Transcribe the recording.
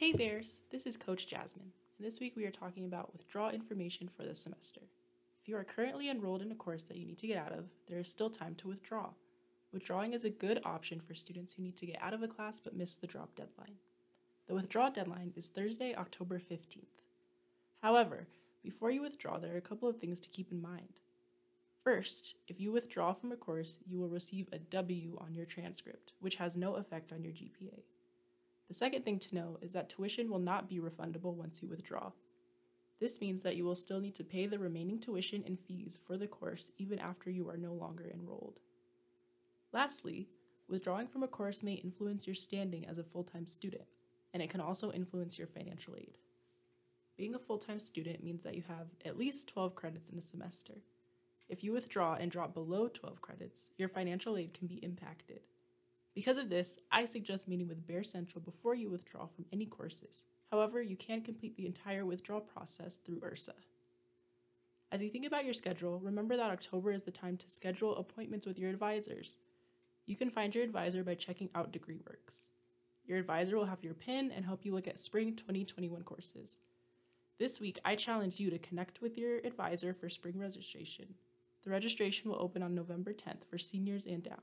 Hey Bears, this is Coach Jasmine, and this week we are talking about withdrawal information for the semester. If you are currently enrolled in a course that you need to get out of, there is still time to withdraw. Withdrawing is a good option for students who need to get out of a class but miss the drop deadline. The withdrawal deadline is Thursday, October 15th. However, before you withdraw, there are a couple of things to keep in mind. First, if you withdraw from a course, you will receive a W on your transcript, which has no effect on your GPA. The second thing to know is that tuition will not be refundable once you withdraw. This means that you will still need to pay the remaining tuition and fees for the course even after you are no longer enrolled. Lastly, withdrawing from a course may influence your standing as a full time student, and it can also influence your financial aid. Being a full time student means that you have at least 12 credits in a semester. If you withdraw and drop below 12 credits, your financial aid can be impacted. Because of this, I suggest meeting with Bear Central before you withdraw from any courses. However, you can complete the entire withdrawal process through URSA. As you think about your schedule, remember that October is the time to schedule appointments with your advisors. You can find your advisor by checking out DegreeWorks. Your advisor will have your PIN and help you look at spring 2021 courses. This week, I challenge you to connect with your advisor for spring registration. The registration will open on November 10th for seniors and down.